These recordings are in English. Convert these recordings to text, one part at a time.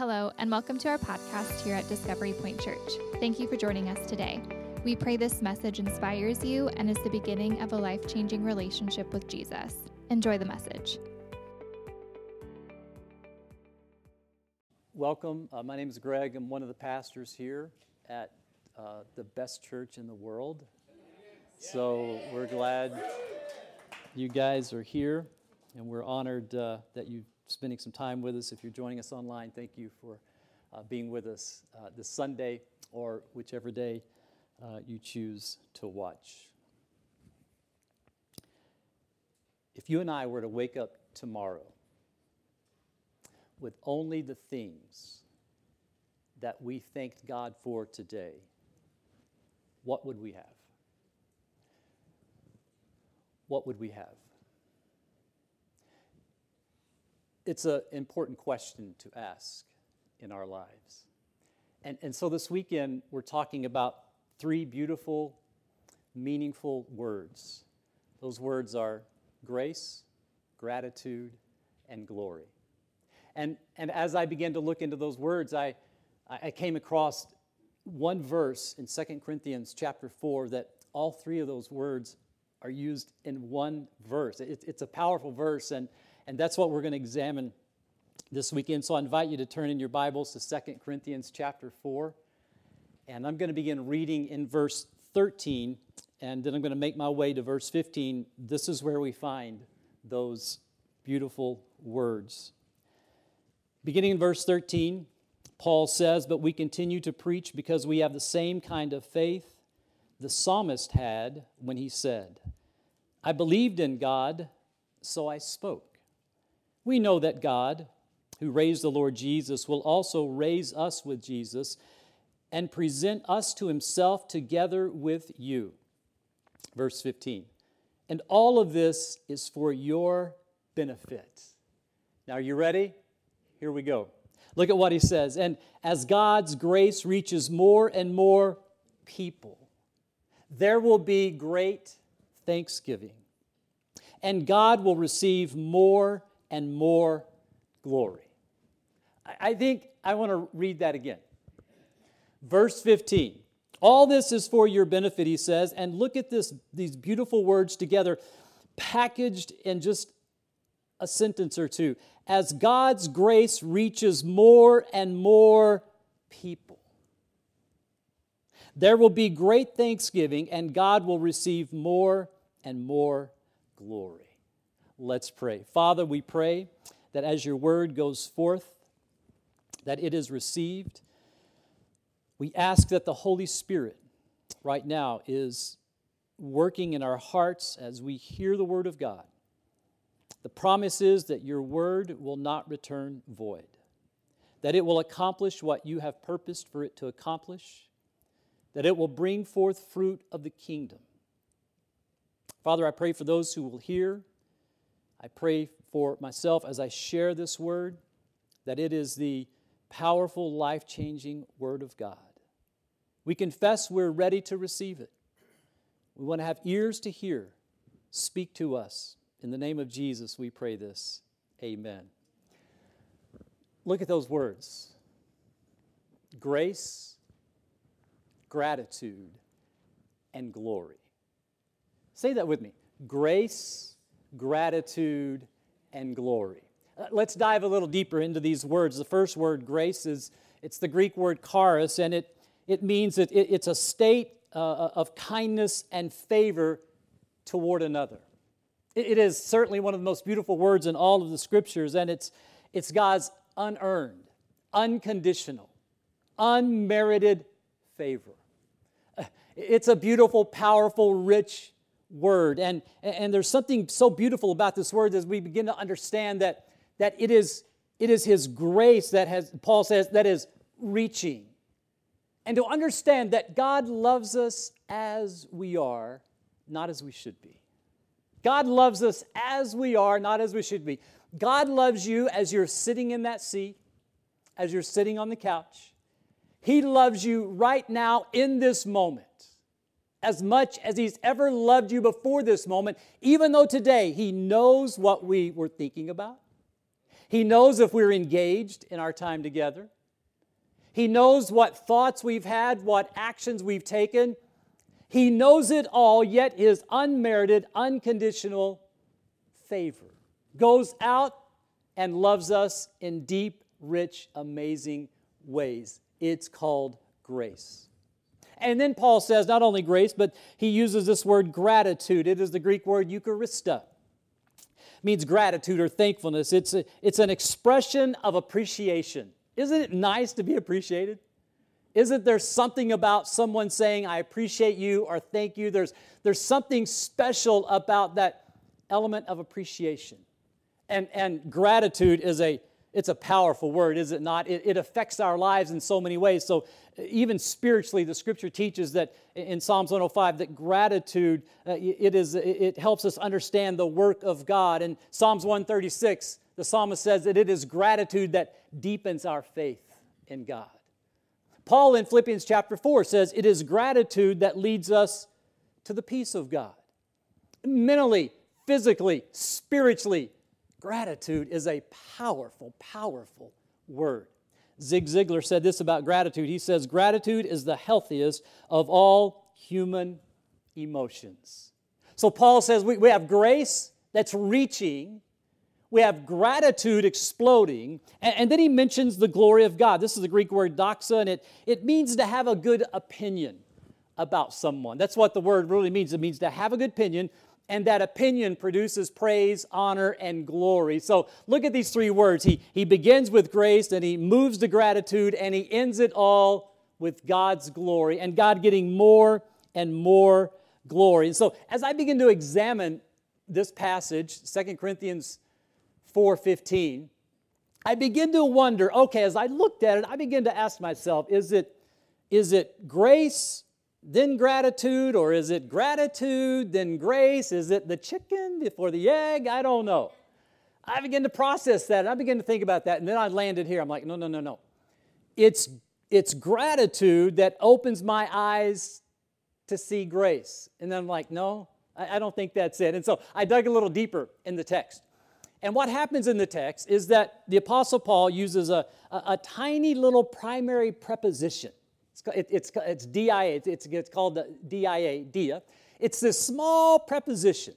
Hello, and welcome to our podcast here at Discovery Point Church. Thank you for joining us today. We pray this message inspires you and is the beginning of a life changing relationship with Jesus. Enjoy the message. Welcome. Uh, my name is Greg. I'm one of the pastors here at uh, the best church in the world. So we're glad you guys are here, and we're honored uh, that you're spending some time with us. If you're joining us online, thank you for uh, being with us uh, this Sunday or whichever day uh, you choose to watch. If you and I were to wake up tomorrow with only the things that we thanked God for today, what would we have? What would we have? It's an important question to ask in our lives. And, and so this weekend, we're talking about three beautiful, meaningful words. Those words are grace, gratitude, and glory. And, and as I began to look into those words, I, I came across one verse in 2 Corinthians chapter 4 that all three of those words are used in one verse. It, it's a powerful verse, and, and that's what we're going to examine this weekend. So I invite you to turn in your Bibles to 2 Corinthians chapter 4. And I'm going to begin reading in verse 13, and then I'm going to make my way to verse 15. This is where we find those beautiful words. Beginning in verse 13, Paul says, But we continue to preach because we have the same kind of faith the psalmist had when he said, I believed in God, so I spoke. We know that God, who raised the Lord Jesus, will also raise us with Jesus and present us to himself together with you. Verse 15. And all of this is for your benefit. Now, are you ready? Here we go. Look at what he says. And as God's grace reaches more and more people, there will be great thanksgiving. And God will receive more and more glory. I think I want to read that again. Verse 15. All this is for your benefit, he says. And look at this, these beautiful words together, packaged in just a sentence or two as God's grace reaches more and more people. There will be great thanksgiving, and God will receive more and more glory. Let's pray. Father, we pray that as your word goes forth, that it is received. We ask that the Holy Spirit right now is working in our hearts as we hear the word of God the promise is that your word will not return void, that it will accomplish what you have purposed for it to accomplish, that it will bring forth fruit of the kingdom. Father, I pray for those who will hear. I pray for myself as I share this word that it is the powerful, life changing word of God. We confess we're ready to receive it. We want to have ears to hear. Speak to us. In the name of Jesus, we pray this. Amen. Look at those words grace, gratitude, and glory. Say that with me grace, gratitude, and glory. Uh, let's dive a little deeper into these words. The first word, grace, is it's the Greek word charis, and it, it means that it, it's a state uh, of kindness and favor toward another. It is certainly one of the most beautiful words in all of the scriptures, and it's, it's God's unearned, unconditional, unmerited favor. It's a beautiful, powerful, rich word. And, and there's something so beautiful about this word as we begin to understand that, that it, is, it is His grace that has, Paul says, that is reaching. And to understand that God loves us as we are, not as we should be. God loves us as we are, not as we should be. God loves you as you're sitting in that seat, as you're sitting on the couch. He loves you right now in this moment as much as He's ever loved you before this moment, even though today He knows what we were thinking about. He knows if we're engaged in our time together. He knows what thoughts we've had, what actions we've taken. He knows it all, yet his unmerited, unconditional favor goes out and loves us in deep, rich, amazing ways. It's called grace. And then Paul says not only grace, but he uses this word gratitude. It is the Greek word Eucharistia. It means gratitude or thankfulness. It's, a, it's an expression of appreciation. Isn't it nice to be appreciated? Isn't there something about someone saying, I appreciate you or thank you? There's, there's something special about that element of appreciation. And, and gratitude is a, it's a powerful word, is it not? It, it affects our lives in so many ways. So even spiritually, the scripture teaches that in Psalms 105 that gratitude uh, it is it helps us understand the work of God. In Psalms 136, the psalmist says that it is gratitude that deepens our faith in God. Paul in Philippians chapter 4 says it is gratitude that leads us to the peace of God. Mentally, physically, spiritually, gratitude is a powerful, powerful word. Zig Ziglar said this about gratitude. He says, Gratitude is the healthiest of all human emotions. So Paul says we, we have grace that's reaching, we have gratitude exploding, and, and, then he mentions the glory of God. This is the Greek word doxa, and it, it means to have a good opinion about someone. That's what the word really means. It means to have a good opinion, and that opinion produces praise, honor, and glory. So look at these three words. He, he begins with grace, and he moves to gratitude, and he ends it all with God's glory, and God getting more and more glory. And so as I begin to examine this passage, 2 Corinthians 4:15, I begin to wonder, okay, as I looked at it, I begin to ask myself, is it, is it grace then gratitude, or is it gratitude, then grace? Is it the chicken before the egg? I don't know. I begin to process that, I begin to think about that, and then I landed here. I'm like, no, no, no, no. It's, it's gratitude that opens my eyes to see grace. And then I'm like, no, I, I don't think that's it. And so I dug a little deeper in the text. And what happens in the text is that the Apostle Paul uses a, a, a tiny little primary preposition it's, it's, it's DIA, it's, it's called the DIA, dia. It's this small preposition.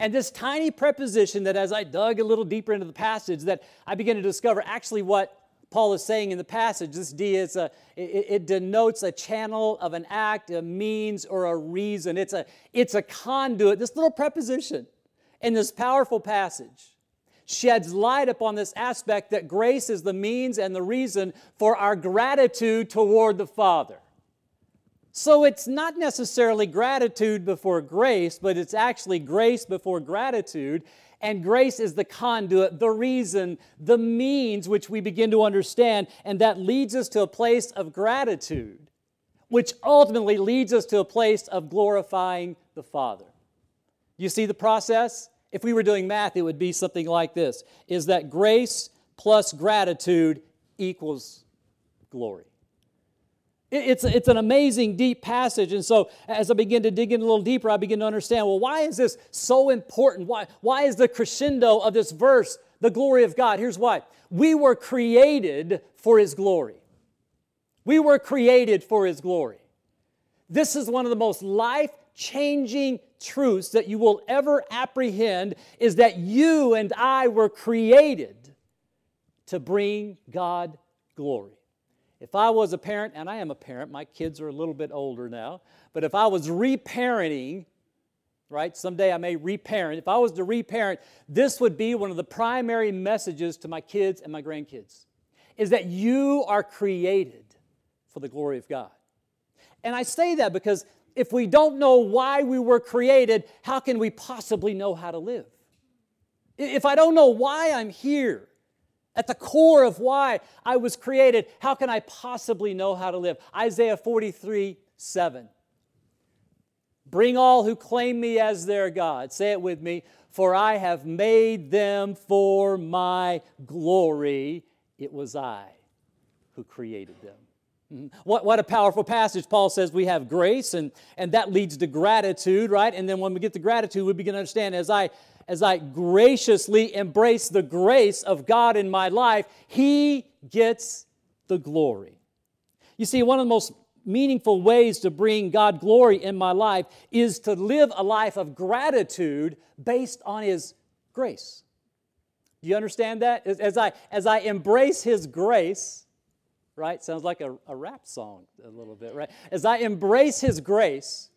And this tiny preposition that as I dug a little deeper into the passage that I began to discover actually what Paul is saying in the passage. This dia is a, it, it, denotes a channel of an act, a means, or a reason. It's a, it's a conduit, this little preposition in this powerful passage sheds light upon this aspect that grace is the means and the reason for our gratitude toward the Father. So it's not necessarily gratitude before grace, but it's actually grace before gratitude. And grace is the conduit, the reason, the means which we begin to understand, and that leads us to a place of gratitude, which ultimately leads us to a place of glorifying the Father. You see the process? If we were doing math, it would be something like this is that grace plus gratitude equals glory. It's, it's an amazing, deep passage. And so, as I begin to dig in a little deeper, I begin to understand well, why is this so important? Why, why is the crescendo of this verse the glory of God? Here's why we were created for His glory. We were created for His glory. This is one of the most life changing truths that you will ever apprehend is that you and I were created to bring God glory. If I was a parent, and I am a parent, my kids are a little bit older now, but if I was reparenting, right, someday I may reparent, if I was to reparent, this would be one of the primary messages to my kids and my grandkids is that you are created for the glory of God. And I say that because if we don't know why we were created, how can we possibly know how to live? If I don't know why I'm here, at the core of why I was created, how can I possibly know how to live? Isaiah 43 7. Bring all who claim me as their God. Say it with me. For I have made them for my glory. It was I who created them. What, what a powerful passage. Paul says we have grace, and, and that leads to gratitude, right? And then when we get to gratitude, we begin to understand as I as I graciously embrace the grace of God in my life, He gets the glory. You see, one of the most meaningful ways to bring God glory in my life is to live a life of gratitude based on His grace. Do you understand that? As, as I, as I embrace His grace, right? Sounds like a, a rap song a little bit, right? As I embrace His grace,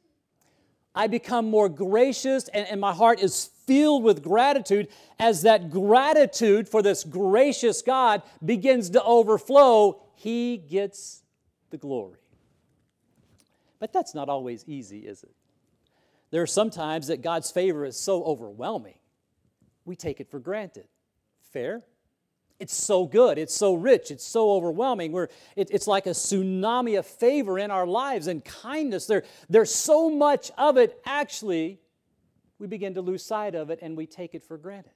I become more gracious and, and my heart is filled with gratitude as that gratitude for this gracious God begins to overflow. He gets the glory. But that's not always easy, is it? There are some times that God's favor is so overwhelming, we take it for granted. Fair? It's so good, it's so rich, it's so overwhelming. We're, it, it's like a tsunami of favor in our lives and kindness. There, there's so much of it, actually, we begin to lose sight of it and we take it for granted.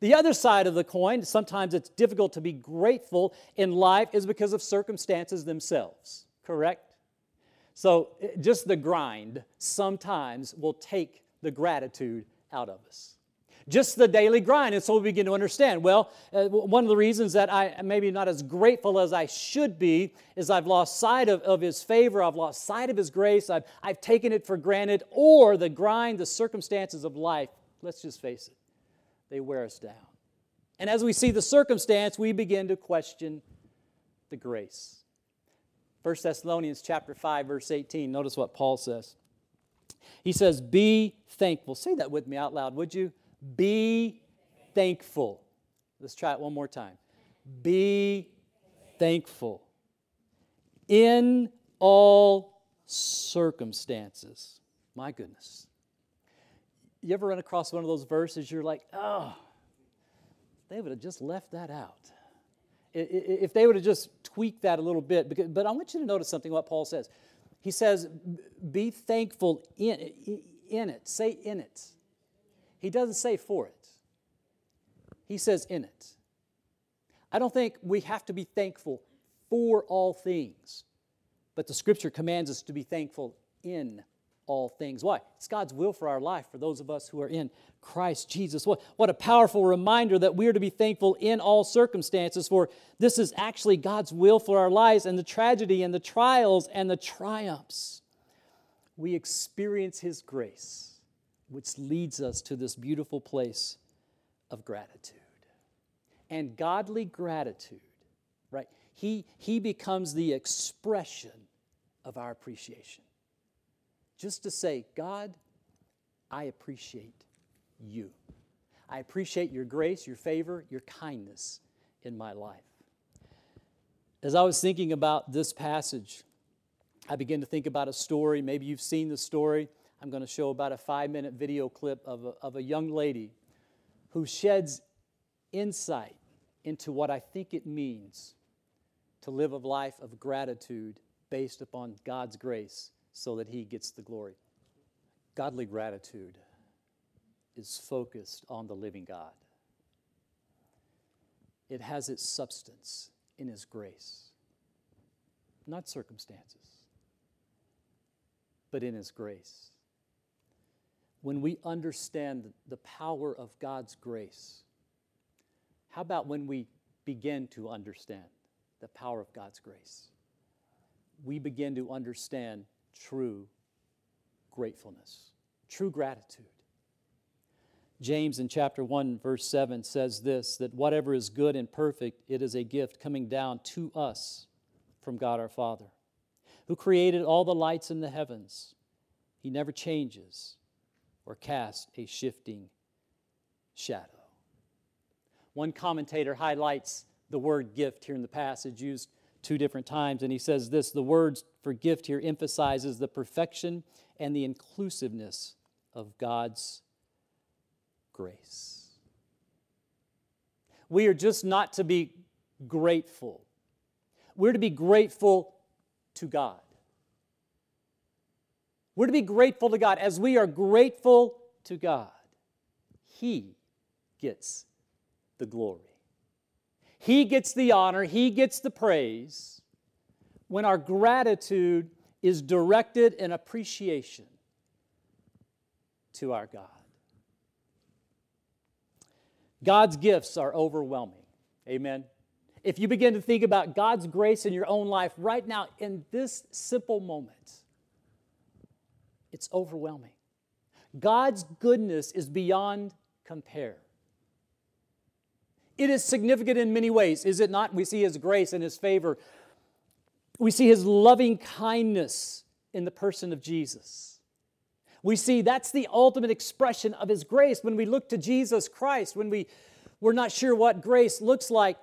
The other side of the coin, sometimes it's difficult to be grateful in life, is because of circumstances themselves, correct? So eh, just the grind sometimes will take the gratitude out of us just the daily grind. And so we begin to understand well, uh, one of the reasons that I maybe not as grateful as I should be is I've lost sight of, of His favor, I've lost sight of His grace, I've, I've taken it for granted, or the grind, the circumstances of life, let's just face it, they wear us down. And as we see the circumstance, we begin to question the grace. 1 Thessalonians chapter 5 verse 18 notice what Paul says. He says, "Be thankful." Say that with me out loud, would you? Be thankful. Let's try it one more time. Be thankful in all circumstances. My goodness. You ever run across one of those verses you're like, oh, they would have just left that out. If they would have just tweaked that a little bit, but I want you to notice something what Paul says. He says, be thankful in, in it. Say in it. He doesn't say for it, he says in it. I don't think we have to be thankful for all things, but the scripture commands us to be thankful in all things. Why? It's God's will for our life for those of us who are in Christ Jesus. What, what a powerful reminder that we are to be thankful in all circumstances, for this is actually God's will for our lives and the tragedy and the trials and the triumphs. We experience His grace which leads us to this beautiful place of gratitude. And godly gratitude, right? He, he becomes the expression of our appreciation. Just to say, God, I appreciate you. I appreciate your grace, your favor, your kindness in my life. As I was thinking about this passage, I began to think about a story. Maybe you've seen the story I'm going to show about a five minute video clip of a, of a young lady who sheds insight into what I think it means to live a life of gratitude based upon God's grace so that He gets the glory. Godly gratitude is focused on the living God, it has its substance in His grace, not circumstances, but in His grace when we understand the power of God's grace? How about when we begin to understand the power of God's grace? We begin to understand true gratefulness, true gratitude. James in chapter 1, verse 7 says this that whatever is good and perfect, it is a gift coming down to us from God our Father, who created all the lights in the heavens. He never changes or cast a shifting shadow. One commentator highlights the word gift here in the passage, used two different times, and he says this the word for gift here emphasizes the perfection and the inclusiveness of God's grace. We are just not to be grateful, we're to be grateful to God. We're to be grateful to God. As we are grateful to God, He gets the glory. He gets the honor, He gets the praise when our gratitude is directed in appreciation to our God. God's gifts are overwhelming. Amen. If you begin to think about God's grace in your own life right now, in this simple moment, it's overwhelming. God's goodness is beyond compare. It is significant in many ways, is it not? We see His grace and His favor. We see His loving kindness in the person of Jesus. We see that's the ultimate expression of His grace. When we look to Jesus Christ, when we, we're not sure what grace looks like,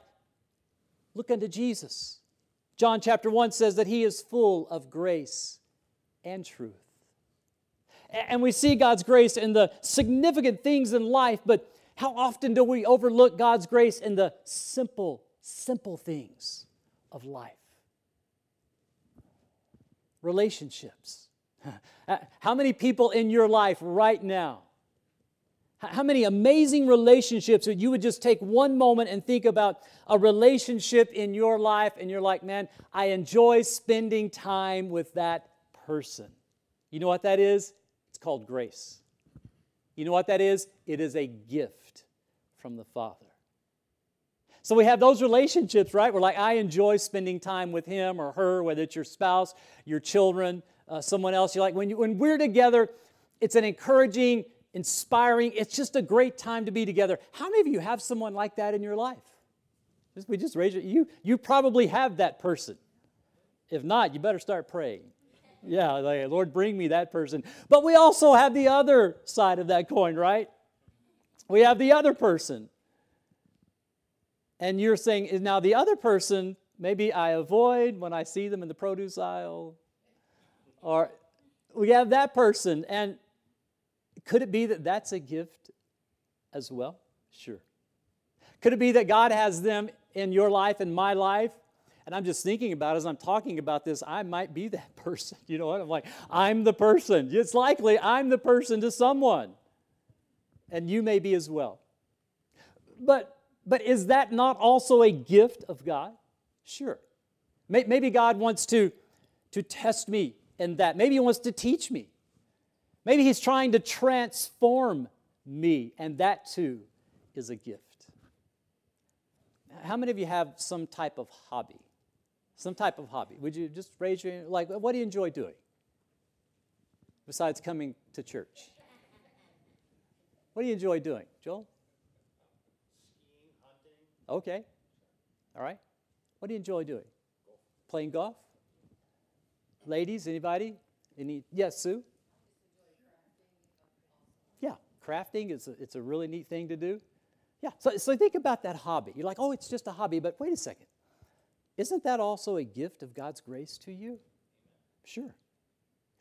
look unto Jesus. John chapter 1 says that He is full of grace and truth. And we see God's grace in the significant things in life, but how often do we overlook God's grace in the simple, simple things of life? Relationships. How many people in your life right now? How many amazing relationships that you would just take one moment and think about a relationship in your life and you're like, man, I enjoy spending time with that person. You know what that is? Called grace. You know what that is? It is a gift from the Father. So we have those relationships, right? We're like, I enjoy spending time with him or her, whether it's your spouse, your children, uh, someone else. You're like, when, you, when we're together, it's an encouraging, inspiring, it's just a great time to be together. How many of you have someone like that in your life? we just raise it. You, you probably have that person. If not, you better start praying. Yeah, like, Lord, bring me that person. But we also have the other side of that coin, right? We have the other person. And you're saying, now the other person, maybe I avoid when I see them in the produce aisle. Or we have that person. And could it be that that's a gift as well? Sure. Could it be that God has them in your life and my life and I'm just thinking about as I'm talking about this, I might be that person. You know what? I'm like, I'm the person. It's likely I'm the person to someone. And you may be as well. But but is that not also a gift of God? Sure. Maybe God wants to, to test me in that. Maybe He wants to teach me. Maybe He's trying to transform me, and that too is a gift. How many of you have some type of hobby? Some type of hobby. Would you just raise your hand? like what do you enjoy doing? Besides coming to church. What do you enjoy doing, Joel? Skiing, hunting. Okay. All right. What do you enjoy doing? Golf. Playing golf? Ladies, anybody? Any yes, Sue? Yeah, crafting is a, it's a really neat thing to do. Yeah, so, so think about that hobby. You're like, oh, it's just a hobby, but wait a second. Isn't that also a gift of God's grace to you? Sure.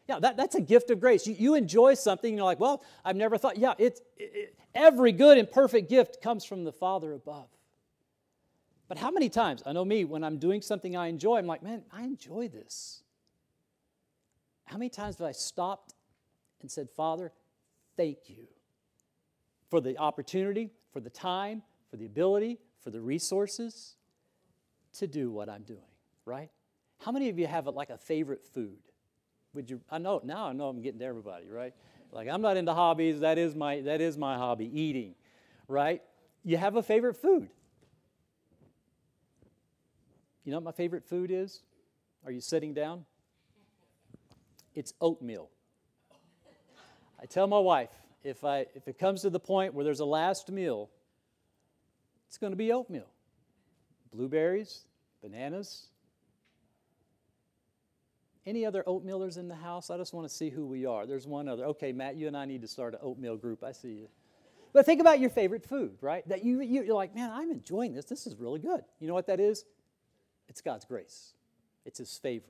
Yeah, that, that's a gift of grace. You, you enjoy something, and you're like, well, I've never thought. Yeah, it's, it, every good and perfect gift comes from the Father above. But how many times, I know me, when I'm doing something I enjoy, I'm like, man, I enjoy this. How many times have I stopped and said, Father, thank you for the opportunity, for the time, for the ability, for the resources? To do what I'm doing, right? How many of you have like a favorite food? Would you I know now I know I'm getting to everybody, right? Like I'm not into hobbies, that is my that is my hobby, eating, right? You have a favorite food. You know what my favorite food is? Are you sitting down? It's oatmeal. I tell my wife, if I if it comes to the point where there's a last meal, it's going to be oatmeal blueberries, bananas. Any other oatmealers in the house? I just want to see who we are. There's one other. Okay, Matt, you and I need to start an oatmeal group. I see you. But think about your favorite food, right? That you, you, you're like, man, I'm enjoying this. This is really good. You know what that is? It's God's grace, it's His favor,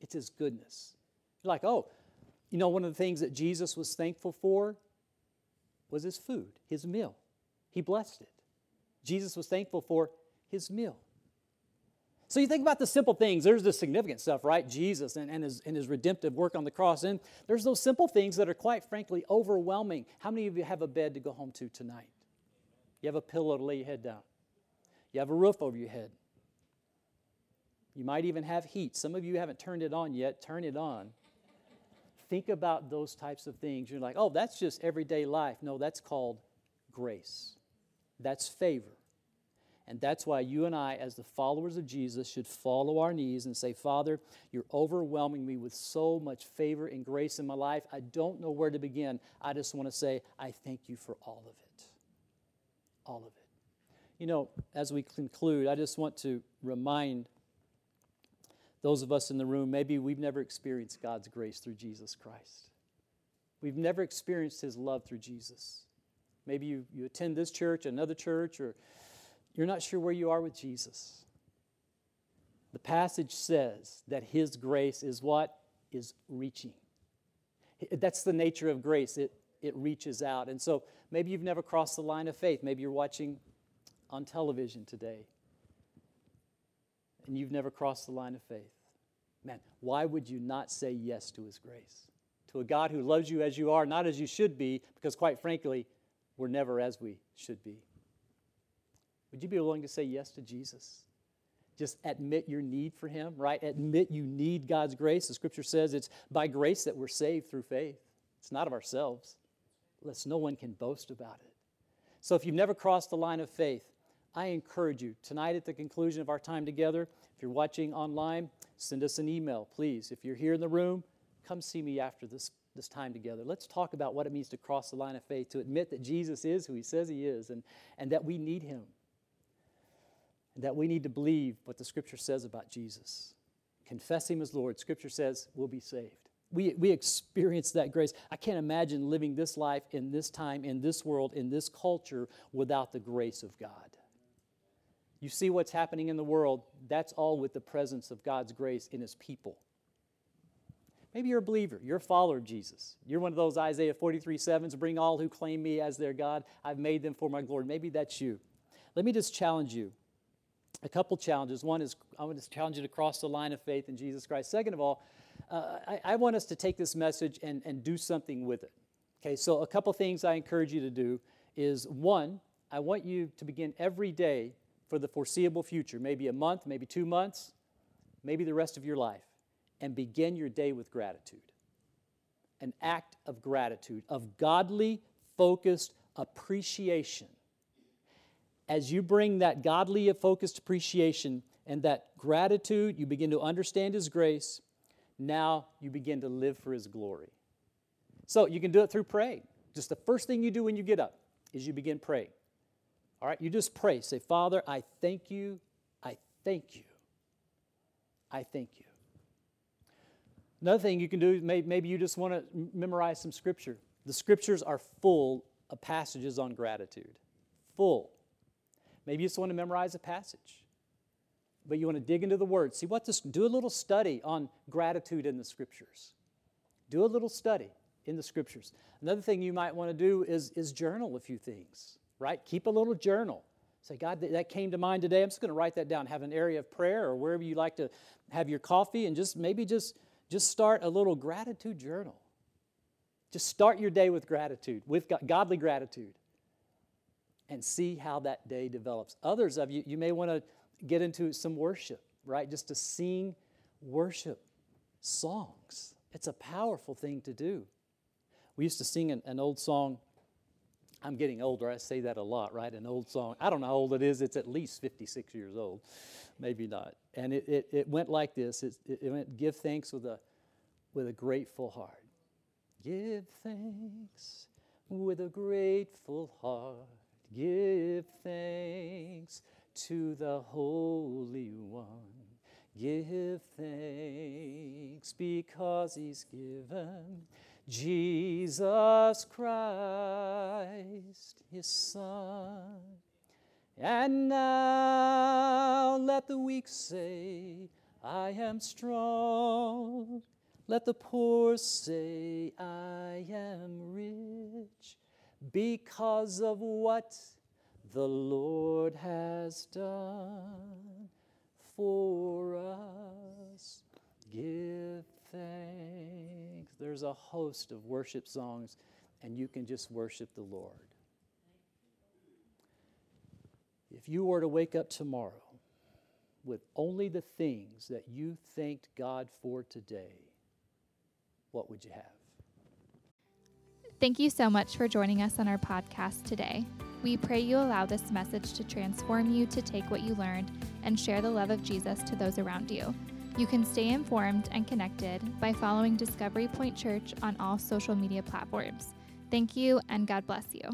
it's His goodness. You're like, oh, you know, one of the things that Jesus was thankful for was His food, His meal. He blessed it. Jesus was thankful for His meal. So you think about the simple things. There's the significant stuff, right? Jesus and, and, his, and his redemptive work on the cross. And there's those simple things that are quite frankly overwhelming. How many of you have a bed to go home to tonight? You have a pillow to lay your head down. You have a roof over your head. You might even have heat. Some of you haven't turned it on yet. Turn it on. Think about those types of things. You're like, oh, that's just everyday life. No, that's called grace. That's favor. And that's why you and I, as the followers of Jesus, should fall our knees and say, Father, you're overwhelming me with so much favor and grace in my life. I don't know where to begin. I just want to say, I thank you for all of it. All of it. You know, as we conclude, I just want to remind those of us in the room, maybe we've never experienced God's grace through Jesus Christ. We've never experienced His love through Jesus. Maybe you, you attend this church, another church, or you're not sure where you are with Jesus. The passage says that His grace is what? Is reaching. That's the nature of grace. It, it reaches out. And so maybe you've never crossed the line of faith. Maybe you're watching on television today and you've never crossed the line of faith. Man, why would you not say yes to His grace? To a God who loves you as you are, not as you should be, because quite frankly, we're never as we should be. Would you be willing to say yes to Jesus? Just admit your need for Him, right? Admit you need God's grace. The scripture says it's by grace that we're saved through faith. It's not of ourselves, lest no one can boast about it. So if you've never crossed the line of faith, I encourage you tonight at the conclusion of our time together, if you're watching online, send us an email, please. If you're here in the room, come see me after this, this time together. Let's talk about what it means to cross the line of faith, to admit that Jesus is who he says he is, and, and that we need him that we need to believe what the Scripture says about Jesus. Confess Him as Lord. Scripture says we'll be saved. We, we experience that grace. I can't imagine living this life in this time, in this world, in this culture without the grace of God. You see what's happening in the world, that's all with the presence of God's grace in His people. Maybe you're a believer, you're a follower of Jesus. You're one of those Isaiah 43 7s, bring all who claim me as their God. I've made them for my glory. Maybe that's you. Let me just challenge you a couple challenges. One is I want to challenge you to cross the line of faith in Jesus Christ. Second of all, uh, I, I, want us to take this message and, and do something with it. Okay, so a couple things I encourage you to do is one, I want you to begin every day for the foreseeable future, maybe a month, maybe two months, maybe the rest of your life, and begin your day with gratitude. An act of gratitude, of godly, focused appreciation as you bring that godly focused appreciation and that gratitude, you begin to understand His grace. Now you begin to live for His glory. So you can do it through praying. Just the first thing you do when you get up is you begin praying. All right, you just pray. Say, Father, I thank you. I thank you. I thank you. Another thing you can do, maybe you just want to memorize some scripture. The scriptures are full of passages on gratitude. Full. Maybe you just want to memorize a passage, but you want to dig into the Word. See what this, do a little study on gratitude in the Scriptures. Do a little study in the Scriptures. Another thing you might want to do is, is journal a few things, right? Keep a little journal. Say, God, that came to mind today. I'm just going to write that down. Have an area of prayer or wherever you like to have your coffee, and just maybe just just start a little gratitude journal. Just start your day with gratitude, with godly gratitude and see how that day develops. Others of you, you may want to get into some worship, right? Just to sing worship songs. It's a powerful thing to do. We used to sing an, an old song. I'm getting older. I say that a lot, right? An old song. I don't know how old it is. It's at least 56 years old. Maybe not. And it, it, it went like this it, it went, Give thanks with a, with a grateful heart. Give thanks with a grateful heart. Give thanks to the Holy One. Give thanks because He's given Jesus Christ, His Son. And now let the weak say, I am strong. Let the poor say, I am rich because of what the Lord has done for us. Give thanks. There's a host of worship songs, and you can just worship the Lord. If you were to wake up tomorrow with only the things that you thanked God for today, what would you have? Thank you so much for joining us on our podcast today. We pray you allow this message to transform you to take what you learned and share the love of Jesus to those around you. You can stay informed and connected by following Discovery Point Church on all social media platforms. Thank you, and God bless you.